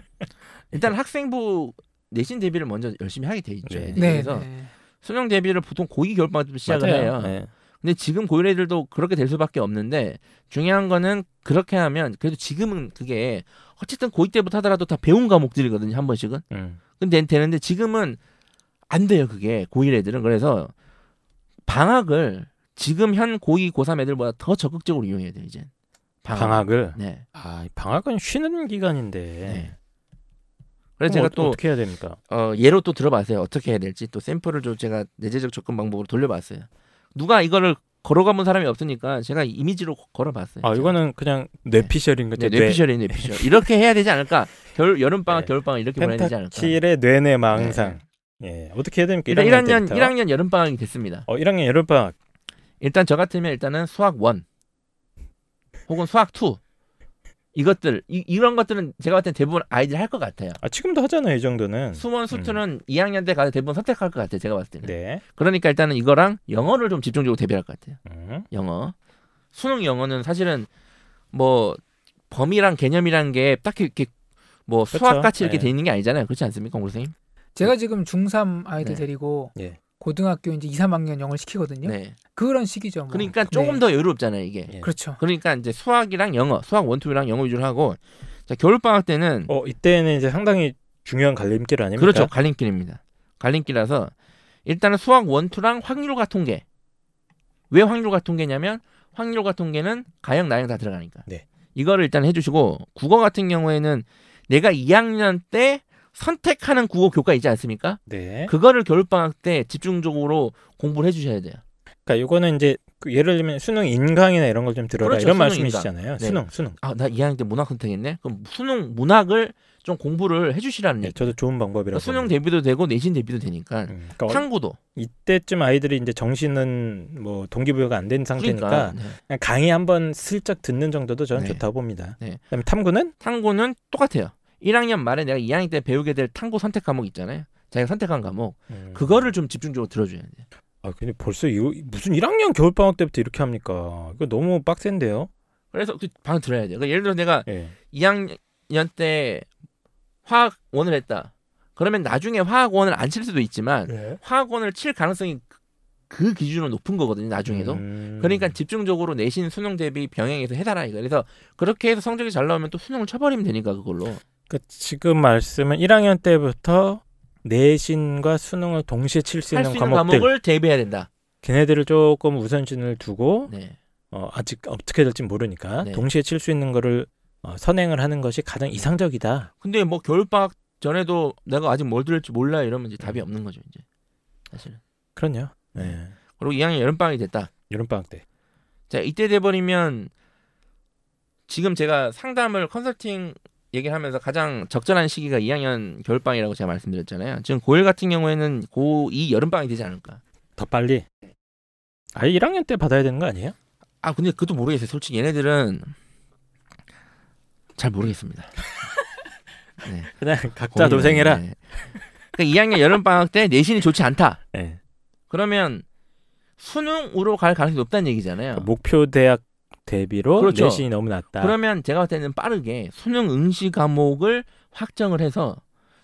일단 학생부 내신 대비를 먼저 열심히 하게 돼 있죠 네. 애들이. 네. 그래서 네. 수능 대비를 보통 고2 겨울방학 때부터 시작을 맞아요. 해요 예. 근데 지금 고1 애들도 그렇게 될 수밖에 없는데 중요한 거는 그렇게 하면 그래도 지금은 그게 어쨌든 고2 때부터 하더라도 다 배운 과목들이거든요 한 번씩은 음. 근데 되는데 지금은 안 돼요 그게 고1 애들은 그래서 방학을 지금 현 고2 고3 애들보다 더 적극적으로 이용해야 돼요 이제 방학 을 네. 아, 이 방학은 쉬는 기간인데. 네. 그래서 제가 어, 또 어떻게 해야 됩니까? 어, 예로 또 들어봤어요 어떻게 해야 될지 또 샘플을 좀 제가 내재적 접근 방법으로 돌려봤어요 누가 이거를 걸어가본 사람이 없으니까 제가 이미지로 걸어봤어요 아, 이거는 그냥 뇌피셜인 거죠. 네, 뇌피셜이 뇌피셜. 이렇게 해야 되지 않을까? 겨울 여름 방학, 네. 겨울 방학 이렇게 보내야 되지 않을까? 펜타킬의 뇌내 망상. 예. 어떻게 해야 됩니까? 일단 1학년 1학년 때부터? 1학년 여름 방학이 됐습니다. 어, 1학년 여름 방학. 일단 저 같으면 일단은 수학 1 혹은 수학 2 이것들 이, 이런 것들은 제가 봤을 때 대부분 아이들이 할 것 같아요. 아, 지금도 하잖아요, 이 정도는. 수원 수투는 2학년 때 가서 대부분 선택할 것 같아요. 제가 봤을 때는. 네. 그러니까 일단은 이거랑 영어를 좀 집중적으로 대비할 것 같아요. 음. 영어. 수능 영어는 사실은 뭐 범위랑 개념이란 게 딱히 이렇게 뭐 그렇죠. 수학 같이 이렇게 네. 돼 있는 게 아니잖아요. 그렇지 않습니까, 공부 선생님? 제가 지금 중3 아이들 네. 데리고 예. 고등학교 이제 2, 3학년 영어를 시키거든요. 네. 그런 시기죠. 뭐. 그러니까 네. 조금 더 여유롭잖아요, 이게. 예. 그렇죠. 그러니까 이제 수학이랑 영어, 수학 원투랑 영어 위주로 하고 자, 겨울 방학 때는 어, 이때는 이제 상당히 중요한 갈림길 아닙니까? 그렇죠. 갈림길입니다. 갈림길이라서 일단은 수학 원투랑 확률과 통계. 왜 확률과 통계냐면 확률과 통계는 가형 나형 다 들어가니까. 네. 이거를 일단 해 주시고 국어 같은 경우에는 내가 2학년 때 선택하는 국어 교과 있지 않습니까? 네. 그거를 겨울 방학 때 집중적으로 공부를 해 주셔야 돼요. 그러니까 이거는 이제 그 예를 들면 수능 인강이나 이런 걸 좀 들어라 그렇죠, 이런 수능 말씀이시잖아요. 네. 수능, 수능. 아, 나 2학년 때 문학 선택했네. 그럼 수능 문학을 좀 공부를 해 주시라는 예, 얘기. 저도 좋은 방법이라고. 수능 봅니다. 대비도 되고 내신 대비도 되니까 음, 그러니까 어, 탐구도 이때쯤 아이들이 이제 정신은 뭐 동기부여가 안 된 상태니까 그러니까 네. 강의 한번 슬쩍 듣는 정도도 저는 네. 좋다고 봅니다. 네. 그다음에 탐구는 탐구는 똑같아요. 1학년 말에 내가 2학년 때 배우게 될 탐구 선택 과목 있잖아요. 자기가 선택한 과목 음. 그거를 좀 집중적으로 들어줘야 돼. 아 근데 벌써 이, 무슨 1학년 겨울 방학 때부터 이렇게 합니까? 이거 너무 빡센데요. 그래서 그 방을 들어야 돼요. 그러니까 예를 들어 내가 예. 2학년 때 화학 원을 했다. 그러면 나중에 화학 원을 안 칠 수도 있지만 네. 화학 원을 칠 가능성이 그- 그 기준으로 높은 거거든요. 나중에도. 음. 그러니까 집중적으로 내신 수능 대비 병행해서 해달라 이거. 그래서 그렇게 해서 성적이 잘 나오면 또 수능을 쳐버리면 되니까 그걸로. 그러니까 지금 말씀은 1학년 때부터 내신과 수능을 동시에 칠수할 있는 수 있는 과목들 과목을 대비해야 된다. 걔네들을 조금 우선순위를 두고 네. 어, 아직 어떻게 될지 모르니까 네. 동시에 칠 수 있는 거를 어, 선행을 하는 것이 가장 이상적이다. 근데 뭐 겨울방학 전에도 내가 아직 뭘 들을지 몰라 이러면 이제 답이 없는 거죠 이제 사실은. 그럼요. 네. 그리고 2학년 여름방학이 됐다. 여름 방학 때. 자 이때 돼버리면 지금 제가 상담을 컨설팅 얘기를 하면서 가장 적절한 시기가 2학년 겨울방이라고 제가 말씀드렸잖아요. 지금 고1 같은 경우에는 고2 여름방학이 되지 않을까. 더 빨리. 아 1학년 때 받아야 되는 거 아니에요? 아 근데 그것도 모르겠어요. 솔직히 얘네들은 잘 모르겠습니다. 네. 그냥 각자 도생해라. 네. 그러니까 2학년 여름방학 때 내신이 좋지 않다. 네. 그러면 수능으로 갈 가능성이 높다는 얘기잖아요. 목표 대학 대비로 그렇죠. 내신이 너무 낮다. 그러면 제가 볼 때는 빠르게 수능 응시 과목을 확정을 해서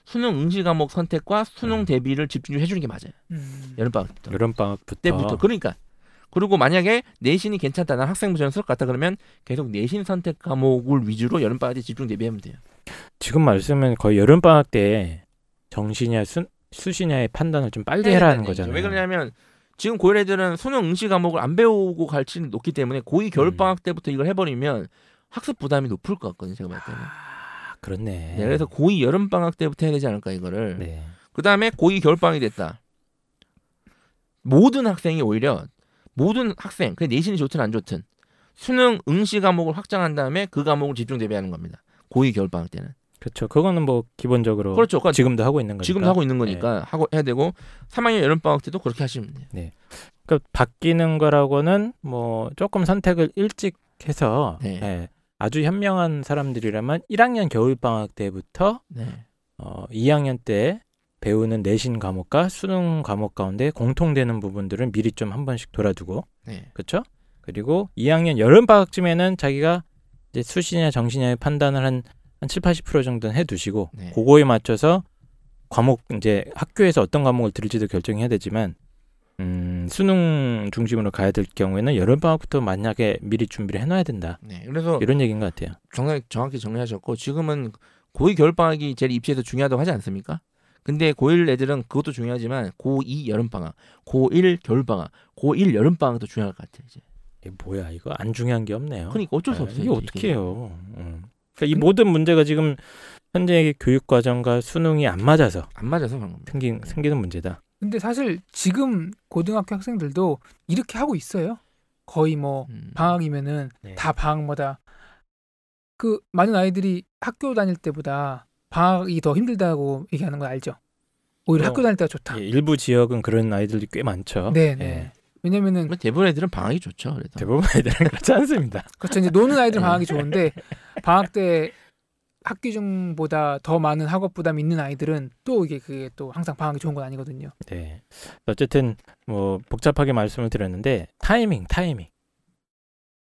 수능 응시 과목 선택과 수능 음. 대비를 집중해 주는 게 맞아요. 음. 여름방학 때부터. 여름 방학부터 때부터. 그러니까 그리고 만약에 내신이 괜찮다. 난 학생부 전쓸 것 같다 그러면 계속 내신 선택 과목을 위주로 여름방학 때 집중 대비하면 돼요. 지금 말씀은 거의 여름 방학 때 정시냐 수, 수시냐의 판단을 좀 빨리 해라는 얘기죠. 거잖아요. 왜 그러냐면 지금 고1 애들은 수능 응시 과목을 안 배우고 갈 확률이 높기 때문에 고2 겨울방학 때부터 이걸 해버리면 학습 부담이 높을 것 같거든요. 제가 봤을 때는. 아, 그렇네. 네, 그래서 고2 여름 방학 때부터 해야 되지 않을까 이거를. 네. 그 다음에 고2 겨울 방학이 됐다. 모든 학생이 오히려 모든 학생 그 내신이 좋든 안 좋든 수능 응시 과목을 확장한 다음에 그 과목을 집중 대비하는 겁니다. 고2 겨울 방학 때는. 그렇죠. 그거는 뭐 기본적으로 그렇죠. 그러니까 지금도 하고 있는 거니까. 지금도 하고 있는 거니까 하고 해야 되고 3학년 여름 방학 때도 그렇게 하시면 돼요. 그러니까 바뀌는 거라고는 뭐 조금 선택을 일찍 해서 네. 예, 아주 현명한 사람들이라면 1학년 겨울 방학 때부터 네. 어, 2학년 때 배우는 내신 과목과 수능 과목 가운데 공통되는 부분들은 미리 좀 한 번씩 돌아두고 네. 그렇죠? 그리고 2학년 여름 방학쯤에는 자기가 이제 수시냐 정시냐의 판단을 한, 한 7, 80% 정도는 해 두시고 네. 그거에 맞춰서 과목 이제 학교에서 어떤 과목을 들을지도 결정해야 되지만 음, 수능 중심으로 가야 될 경우에는 여름 방학부터 만약에 미리 준비를 해 놔야 된다. 네. 그래서 이런 얘기인 것 같아요. 정확히, 정확히 정리하셨고 지금은 고2 겨울 방학이 제일 입시에서 중요하다고 하지 않습니까? 근데 고1 애들은 그것도 중요하지만 고2 여름 방학, 고1 겨울 방학, 고1 여름 방학도 중요할 것 같아요. 이제. 이게 뭐야 이거 안 중요한 게 없네요. 그러니까 어쩔 수 아, 없어요. 이게 어떻게 해요? 음. 그러니까 이 모든 문제가 지금 현재 교육 과정과 수능이 안 맞아서 안 맞아서 그런 겁니다. 생긴 생기는 문제다. 근데 사실 지금 고등학교 학생들도 이렇게 하고 있어요. 거의 뭐 음. 방학이면은 네. 다 방학마다 그 많은 아이들이 학교 다닐 때보다 방학이 더 힘들다고 얘기하는 거 알죠? 오히려 어, 학교 다닐 때가 좋다. 예, 일부 지역은 그런 아이들이 꽤 많죠. 네, 네. 예. 왜냐면은 대부분 애들은 방학이 좋죠. 그래도. 대부분 애들은 그렇지 않습니다. 그렇죠. 이제 노는 아이들 네. 방학이 좋은데 방학 때 학기 중보다 더 많은 학업 부담이 있는 아이들은 또 이게 그게 또 항상 방학이 좋은 건 아니거든요. 네. 어쨌든 뭐 복잡하게 말씀을 드렸는데 타이밍, 타이밍.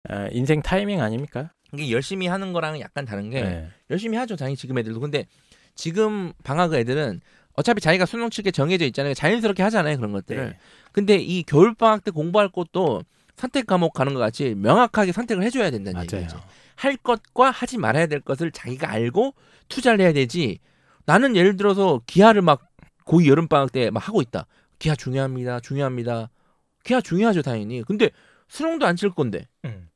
아, 인생 타이밍 아닙니까? 이게 열심히 하는 거랑 약간 다른 게 네. 열심히 하죠. 당연히 지금 애들도. 근데 지금 방학 애들은 어차피 자기가 수능 칠게 정해져 있잖아요. 자연스럽게 하잖아요. 그런 것들을. 네. 근데 이 겨울 방학 때 공부할 것도 선택 과목 가는 것 같이 명확하게 선택을 해줘야 된다는 맞아요. 얘기죠. 할 것과 하지 말아야 될 것을 자기가 알고 투자를 해야 되지. 나는 예를 들어서 기하를 막 고2 여름 방학 때 막 하고 있다. 기하 중요합니다. 중요합니다. 기하 중요하죠, 당연히. 근데 수능도 안 칠 건데. 음.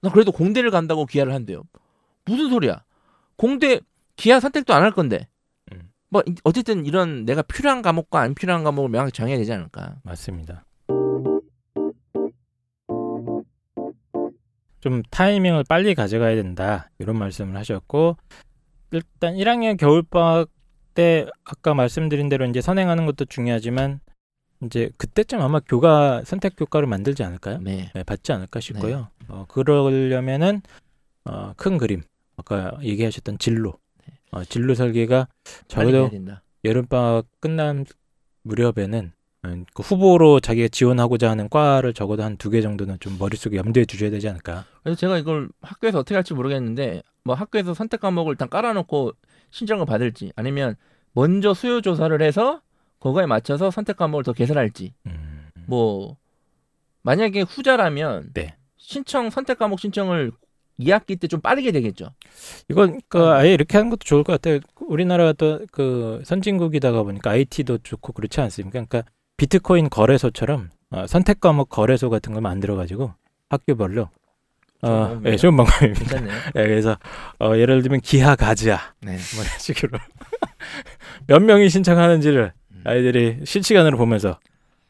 나 그래도 공대를 간다고 기하를 한대요. 무슨 소리야? 공대 기하 선택도 안 할 건데. 음. 뭐 이- 어쨌든 이런 내가 필요한 과목과 안 필요한 과목을 명확히 정해야 되지 않을까. 맞습니다. 좀 타이밍을 빨리 가져가야 된다 이런 말씀을 하셨고 일단 1학년 겨울방학 때 아까 말씀드린 대로 이제 선행하는 것도 중요하지만 이제 그때쯤 아마 교과 선택 교과를 만들지 않을까요? 네. 네, 받지 않을까 싶고요. 어, 그러려면은 어, 큰 그림 아까 얘기하셨던 진로 어, 진로 설계가 적어도 해야 된다. 여름 방학 끝난 무렵에는 음, 그 후보로 자기가 지원하고자 하는 과를 적어도 한 두 개 정도는 좀 머릿속에 염두에 두셔야 되지 않을까. 그래서 제가 이걸 학교에서 어떻게 할지 모르겠는데 뭐 학교에서 선택 과목을 일단 깔아놓고 신청을 받을지 아니면 먼저 수요 조사를 해서 그거에 맞춰서 선택 과목을 더 개설할지 음, 뭐 만약에 후자라면 네. 신청 선택 과목 신청을 2학기 때 좀 빠르게 되겠죠. 이건 그 아예 이렇게 하는 것도 좋을 것 같아요. 우리나라가 또 그 선진국이다가 보니까 IT도 좋고 그렇지 않습니까? 그러니까 비트코인 거래소처럼 어, 선택 과목 거래소 같은 걸 만들어 가지고 학교별로 좋은 어. 예, 좋은 방법입니다. 괜찮네요. 예, 그래서 어, 예를 들면 기하 가즈아 네. 뭐 이런 식으로 몇 명이 신청하는지를 음. 아이들이 실시간으로 보면서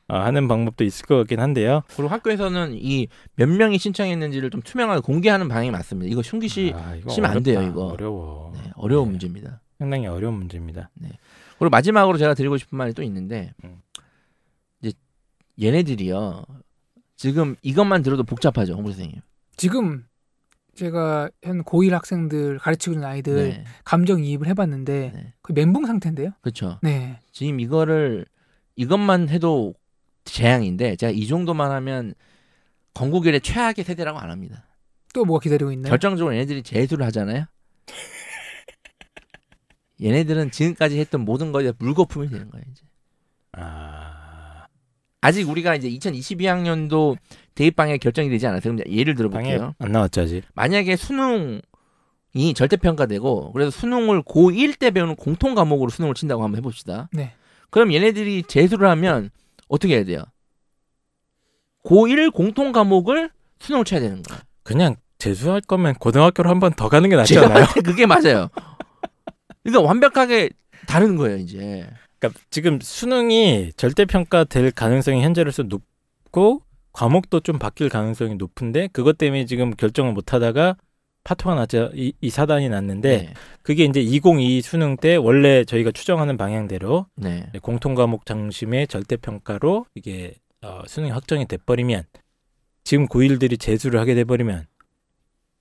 어, 하는 방법도 있을 것 같긴 한데요. 그리고 학교에서는 이 몇 명이 신청했는지를 좀 투명하게 공개하는 방향이 맞습니다. 이거 씨 아, 이거 안 돼요. 이거. 어려워. 네, 어려운 네, 문제입니다. 상당히 어려운 문제입니다. 그리고 마지막으로 제가 드리고 싶은 말이 또 있는데 음. 얘네들이요 지금 이것만 들어도 복잡하죠 홍보 선생님. 지금 제가 현 고1 학생들 가르치고 있는 아이들 네, 감정 이입을 해봤는데 네. 거의 멘붕 상태인데요. 그렇죠. 네. 지금 이거를 이것만 해도 재앙인데 제가 이 정도만 하면 건국일의 최악의 세대라고 안 합니다. 또 뭐가 기다리고 있나요? 결정적으로 얘네들이 재수를 하잖아요. 얘네들은 지금까지 했던 모든 거에 물거품이 되는 거예요. 이제. 아, 아직 우리가 이제 2022학년도 대입방해 결정이 되지 않았어요. 그럼 예를 들어볼게요. 안 나왔죠 아직. 만약에 수능이 절대평가되고 그래서 수능을 고1 때 배우는 공통 과목으로 수능을 친다고 한번 해봅시다. 네. 그럼 얘네들이 재수를 하면 어떻게 해야 돼요? 고1 공통 과목을 수능을 쳐야 되는 거야. 그냥 재수할 거면 고등학교로 한 번 더 가는 게 낫지 않아요? 봤을 때 그게 맞아요. 그러니까 완벽하게 다른 거예요 이제. 그러니까 지금 수능이 절대 평가 될 가능성이 현재로서 높고 과목도 좀 바뀔 가능성이 높은데 그것 때문에 지금 결정을 못 하다가 파토가 났죠. 이, 이 사단이 났는데 네. 그게 이제 2022 수능 때 원래 저희가 추정하는 방향대로 네. 공통 과목 중심의 절대 평가로 이게 어, 수능이 확정이 돼 버리면 지금 고1들이 재수를 하게 돼 버리면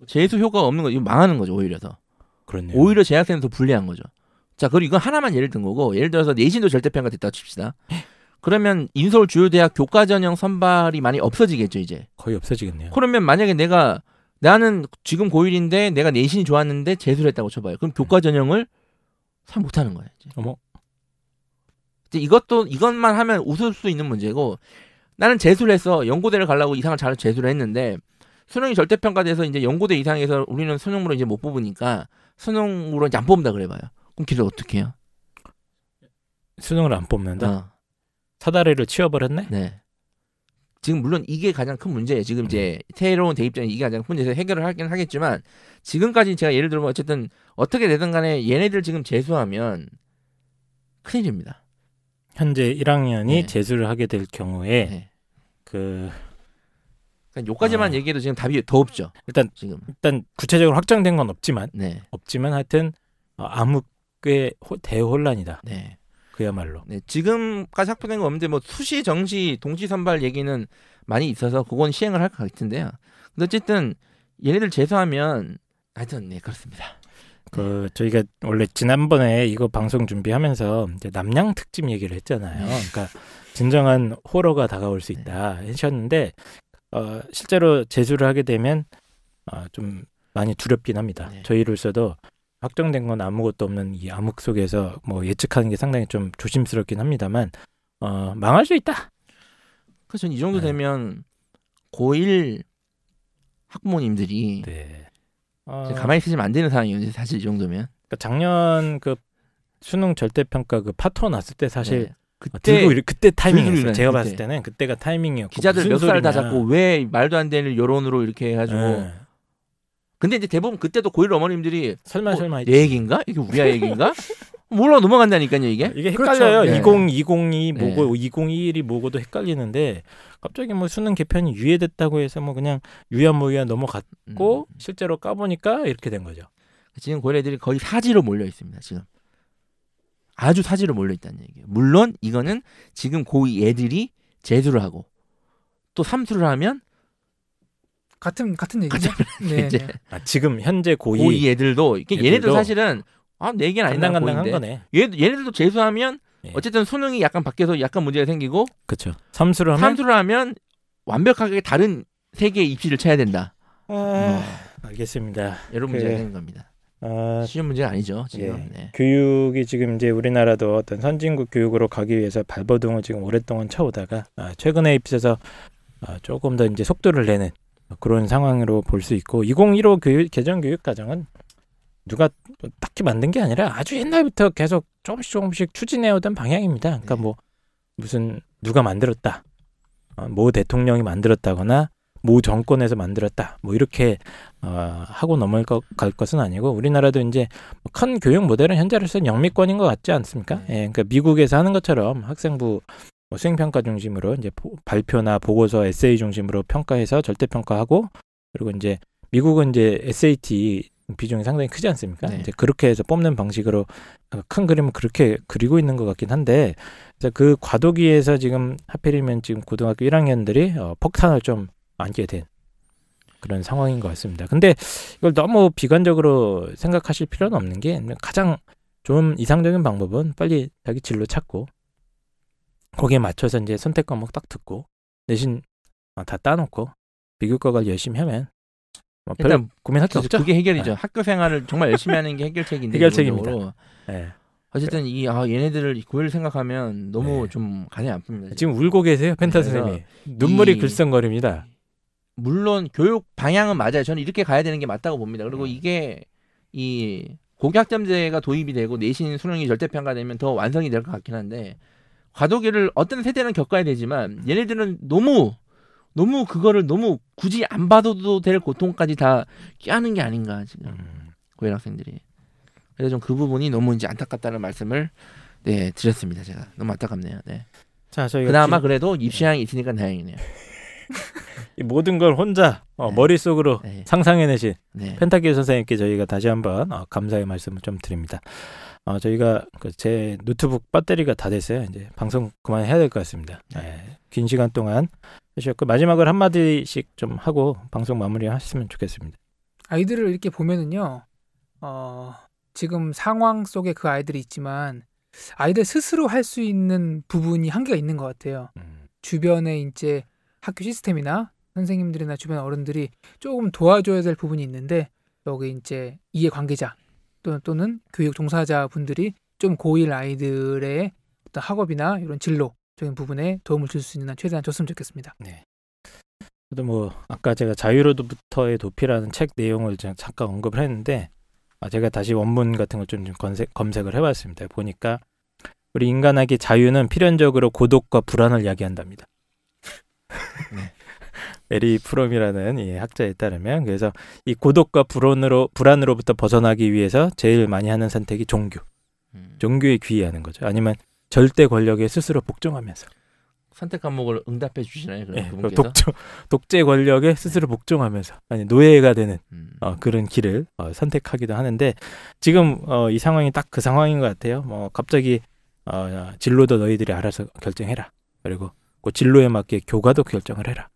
재수 효과가 없는 거 이거 망하는 거죠 오히려 더. 그렇네요. 오히려 재학생은 더 불리한 거죠. 자, 그리고 이건 하나만 예를 든 거고, 예를 들어서 내신도 절대평가 됐다고 칩시다. 그러면 인서울 주요 대학 교과 전형 선발이 많이 없어지겠죠, 이제. 거의 없어지겠네요. 그러면 만약에 내가 나는 지금 고1인데 내가 내신이 좋았는데 재수를 했다고 쳐봐요. 그럼 교과 전형을 잘 못하는 거예요. 이제. 어머. 이제 이것도 이것만 하면 웃을 수 있는 문제고 나는 재수를 해서 연고대를 가려고 이상을 잘 재수를 했는데 수능이 절대평가돼서 이제 연고대 이상에서 우리는 수능으로 이제 못 뽑으니까 수능으로 이제 안 뽑는다 그래봐요. 길을 어떻게 해요? 수능을 안 뽑는다. 어, 사다리를 치워버렸네. 네. 지금 물론 이게 가장 큰 문제예요. 지금 이제 새로운 대입장에 이게 가장 큰 문제에서 해결을 하긴 하겠지만 지금까지 제가 예를 들면 어쨌든 어떻게 되든 간에 얘네들 지금 재수하면 큰일입니다. 현재 1학년이 네. 재수를 하게 될 경우에 네. 그 그러니까 요까지만 아. 얘기해도 지금 답이 더 없죠. 일단 지금. 일단 구체적으로 확정된 건 없지만 네. 없지만 하여튼 어, 암 호- 대혼란이다. 네. 그야말로. 네, 지금까지 확보된 거 없는데 뭐 수시, 정시, 동시 선발 얘기는 많이 있어서 그건 시행을 할 것 같은데요. 근데 어쨌든 얘네들 재수하면 하여튼 네 그렇습니다. 그 저희가 원래 지난번에 이거 방송 준비하면서 이제 남양 특집 얘기를 했잖아요. 네. 그러니까 진정한 호러가 다가올 수 있다 하셨는데 어, 실제로 재수를 하게 되면 어, 좀 많이 두렵긴 합니다. 네. 저희로서도 확정된 건 아무것도 없는 이 암흑 속에서 뭐 예측하는 게 상당히 좀 조심스럽긴 합니다만 어, 망할 수 있다. 그래서 이 정도 네. 되면 고1 학부모님들이 네. 어, 가만히 있으시면 안 되는 상황이에요. 사실 이 정도면. 그러니까 작년 그 수능 절대 평가 그 파토 났을 때 사실 네. 어, 그때 들고 이르- 그때 타이밍이었어요. 들고 제가 일어났을 봤을 때. 때는 그때가 타이밍이었고 기자들 몇 살 다. 잡고 왜 말도 안 되는 여론으로 이렇게 해가지고. 예. 근데 이제 대부분 그때도 고1 어머님들이 설마 어, 설마 내 얘기인가? 이게 우리 아이 얘기인가? 몰라 넘어간다니까요 이게. 이게 그렇죠. 헷갈려요. 네. 2020이 뭐고 2021이 뭐고도 헷갈리는데 갑자기 뭐 수능 개편이 유예됐다고 해서 뭐 그냥 유야무야 넘어갔고 음. 실제로 까보니까 이렇게 된 거죠. 지금 고일 애들이 거의 사지로 몰려 있습니다. 지금 아주 사지로 몰려 있다는 얘기예요. 물론 이거는 지금 고2 애들이 재수를 하고 또 삼수를 하면 같은 같은 얘기죠. 네. 이제 네. 아, 지금 현재 고2 고2 애들도 이게 애들도 얘네들 사실은 아, 내 얘기는 아니다. 간당간당한 고2인데. 거네. 얘 얘네들도 재수하면 예. 어쨌든 수능이 약간 바뀌어서 약간 문제가 생기고 그렇죠. 삼수를 하면 삼수를 하면 완벽하게 다른 세계의 입시를 쳐야 된다. 아, 알겠습니다. 이런 그- 문제가 생긴 겁니다. 아, 쉬운 문제가 아니죠 지금. 예. 네. 교육이 지금 이제 우리나라도 어떤 선진국 교육으로 가기 위해서 발버둥을 지금 오랫동안 쳐오다가 아, 최근에 입혀서 아, 조금 더 이제 속도를 내는 그런 상황으로 볼 수 있고 2015 교육 개정 교육 과정은 누가 딱히 만든 게 아니라 아주 옛날부터 계속 조금씩 조금씩 추진해오던 방향입니다. 그러니까 네. 뭐 무슨 누가 만들었다, 어, 모 대통령이 만들었다거나 모 정권에서 만들었다, 뭐 이렇게 어, 하고 넘어갈 것은 아니고 우리나라도 이제 큰 교육 모델은 현재로서는 영미권인 것 같지 않습니까? 네. 예, 그러니까 미국에서 하는 것처럼 학생부 뭐 수행평가 중심으로 이제 보- 발표나 보고서, 에세이 중심으로 평가해서 절대 평가하고 그리고 이제 미국은 이제 SAT 비중이 상당히 크지 않습니까? 네. 이제 그렇게 해서 뽑는 방식으로 큰 그림을 그렇게 그리고 있는 것 같긴 한데 그 과도기에서 지금 하필이면 지금 고등학교 1학년들이 어, 폭탄을 좀 안게 된 그런 상황인 것 같습니다. 근데 이걸 너무 비관적으로 생각하실 필요는 없는 게 가장 좀 이상적인 방법은 빨리 자기 진로 찾고 거기에 맞춰서 이제 선택 과목 딱 듣고 내신 어, 다 따놓고 비교과를 열심히 하면 뭐 일단 고민할 게 없죠. 그게 해결이죠. 네. 학교 생활을 정말 열심히 하는 게 해결책인데 해결책입니다. 예. 어쨌든 이 아, 얘네들을 고일 생각하면 너무 네. 좀 간이 아픕니다. 지금 울고 계세요, 펜타 선생님이. 눈물이 이- 글썽거립니다. 물론 교육 방향은 맞아요. 저는 이렇게 가야 되는 게 맞다고 봅니다. 그리고 음. 이게 이 고교학점제가 도입이 되고 내신 수능이 절대 평가되면 더 완성이 될 것 같긴 한데 과도기를 어떤 세대는 겪어야 되지만 얘네들은 너무 너무 그거를 너무 굳이 안 받아도 될 고통까지 다 껴안은 게 아닌가 지금 음. 고일 학생들이. 그래서 좀 그 부분이 너무 이제 안타깝다는 말씀을 네 드렸습니다 제가 너무 안타깝네요. 네. 자 저희가 그나마 기- 그래도 입시양이 있으니까 다행이네요. 이 모든 걸 혼자 어, 네. 머릿속으로 네. 상상해내신 네. 펜타키 선생님께 저희가 다시 한번 어, 감사의 말씀을 좀 드립니다. 어, 저희가 그 제 노트북 배터리가 다 됐어요. 이제 방송 그만해야 될 것 같습니다. 네. 긴 시간 동안 하셨고 마지막으로 한 마디씩 좀 하고 방송 마무리하셨으면 좋겠습니다. 아이들을 이렇게 보면은요, 어, 지금 상황 속에 그 아이들이 있지만 아이들 스스로 할 수 있는 부분이 한계가 있는 것 같아요. 음, 주변에 이제 학교 시스템이나 선생님들이나 주변 어른들이 조금 도와줘야 될 부분이 있는데 여기 이제 이해 관계자 또는, 또는 교육 종사자 분들이 좀 고1 아이들의 어떤 학업이나 이런 진로적인 부분에 도움을 줄 수 있는 한 최대한 줬으면 좋겠습니다. 그래도 뭐 아까 제가 자유로부터의 도피라는 책 내용을 제가 잠깐 언급을 했는데 아, 제가 다시 원문 같은 걸 좀 검색 을 해봤습니다. 보니까 우리 인간에게 자유는 필연적으로 고독과 불안을 야기한답니다. 네. 에리 프롬이라는 이 학자에 따르면 그래서 이 고독과 불안으로 불안으로부터 벗어나기 위해서 제일 많이 하는 선택이 종교, 음. 종교에 귀의하는 거죠. 아니면 절대 권력에 스스로 복종하면서 선택 과목을 응답해 주시나요? 그럼 예, 그분께서? 독재 독재 권력에 스스로 복종하면서 아니 노예가 되는 음. 어, 그런 길을 어, 선택하기도 하는데 지금 어, 이 상황이 딱 그 상황인 것 같아요. 뭐 갑자기 어, 진로도 너희들이 알아서 결정해라. 그리고 그 진로에 맞게 교과도 결정을 해라.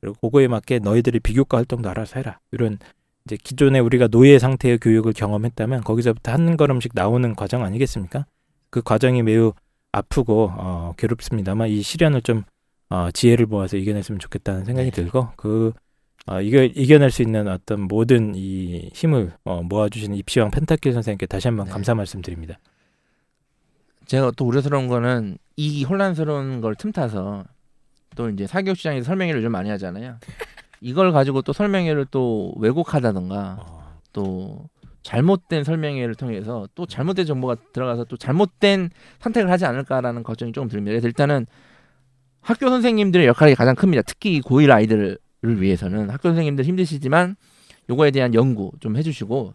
그리고 그거에 맞게 너희들이 비교과 활동도 알아서 해라. 이런 이제 기존에 우리가 노예 상태의 교육을 경험했다면 거기서부터 한 걸음씩 나오는 과정 아니겠습니까? 그 과정이 매우 아프고 어, 괴롭습니다만 이 시련을 좀 어, 지혜를 모아서 이겨냈으면 좋겠다는 생각이 네. 들고 그 어, 이겨, 이겨낼 수 있는 어떤 모든 이 힘을 어, 모아주시는 입시왕 펜타킬 선생님께 다시 한번 네. 감사 말씀드립니다. 제가 또 우려스러운 거는 이 혼란스러운 걸 틈타서 또 이제 사교육 시장에서 설명회를 좀 많이 하잖아요. 이걸 가지고 또 설명회를 또 왜곡하다던가 어, 또 잘못된 설명회를 통해서 또 잘못된 정보가 들어가서 또 잘못된 선택을 하지 않을까라는 걱정이 조금 듭니다. 그래서 일단은 학교 선생님들의 역할이 가장 큽니다. 특히 이 고1 아이들을 위해서는 학교 선생님들 힘드시지만 요거에 대한 연구 좀 해주시고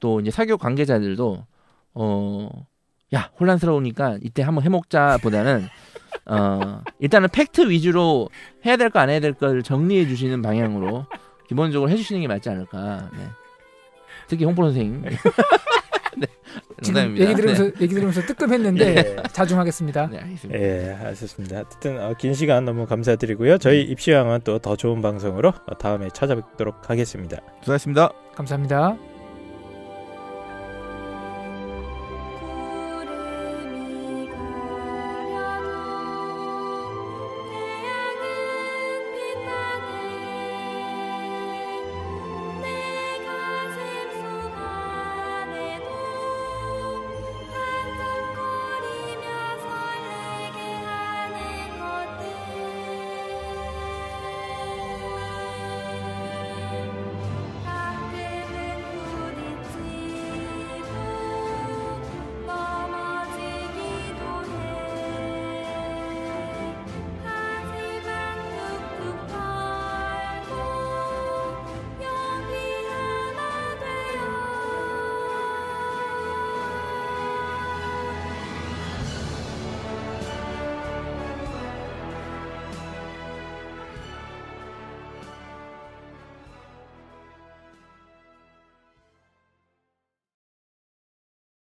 또 이제 사교육 관계자들도 어, 야 혼란스러우니까 이때 한번 해먹자 보다는 어, 일단은 팩트 위주로 해야 될 거 안 해야 될 걸 정리해 주시는 방향으로 기본적으로 해주시는 게 맞지 않을까. 네. 특히 홍보 선생님. 네. 지금 농담입니다. 얘기 들으면서 얘기 들으면서 뜨끔했는데 예. 자중하겠습니다. 네, 네, 알겠습니다. 예, 알겠습니다. 어쨌든 어, 긴 시간 너무 감사드리고요. 저희 입시왕은 또 더 좋은 방송으로 어, 다음에 찾아뵙도록 하겠습니다. 수고하셨습니다. 감사합니다.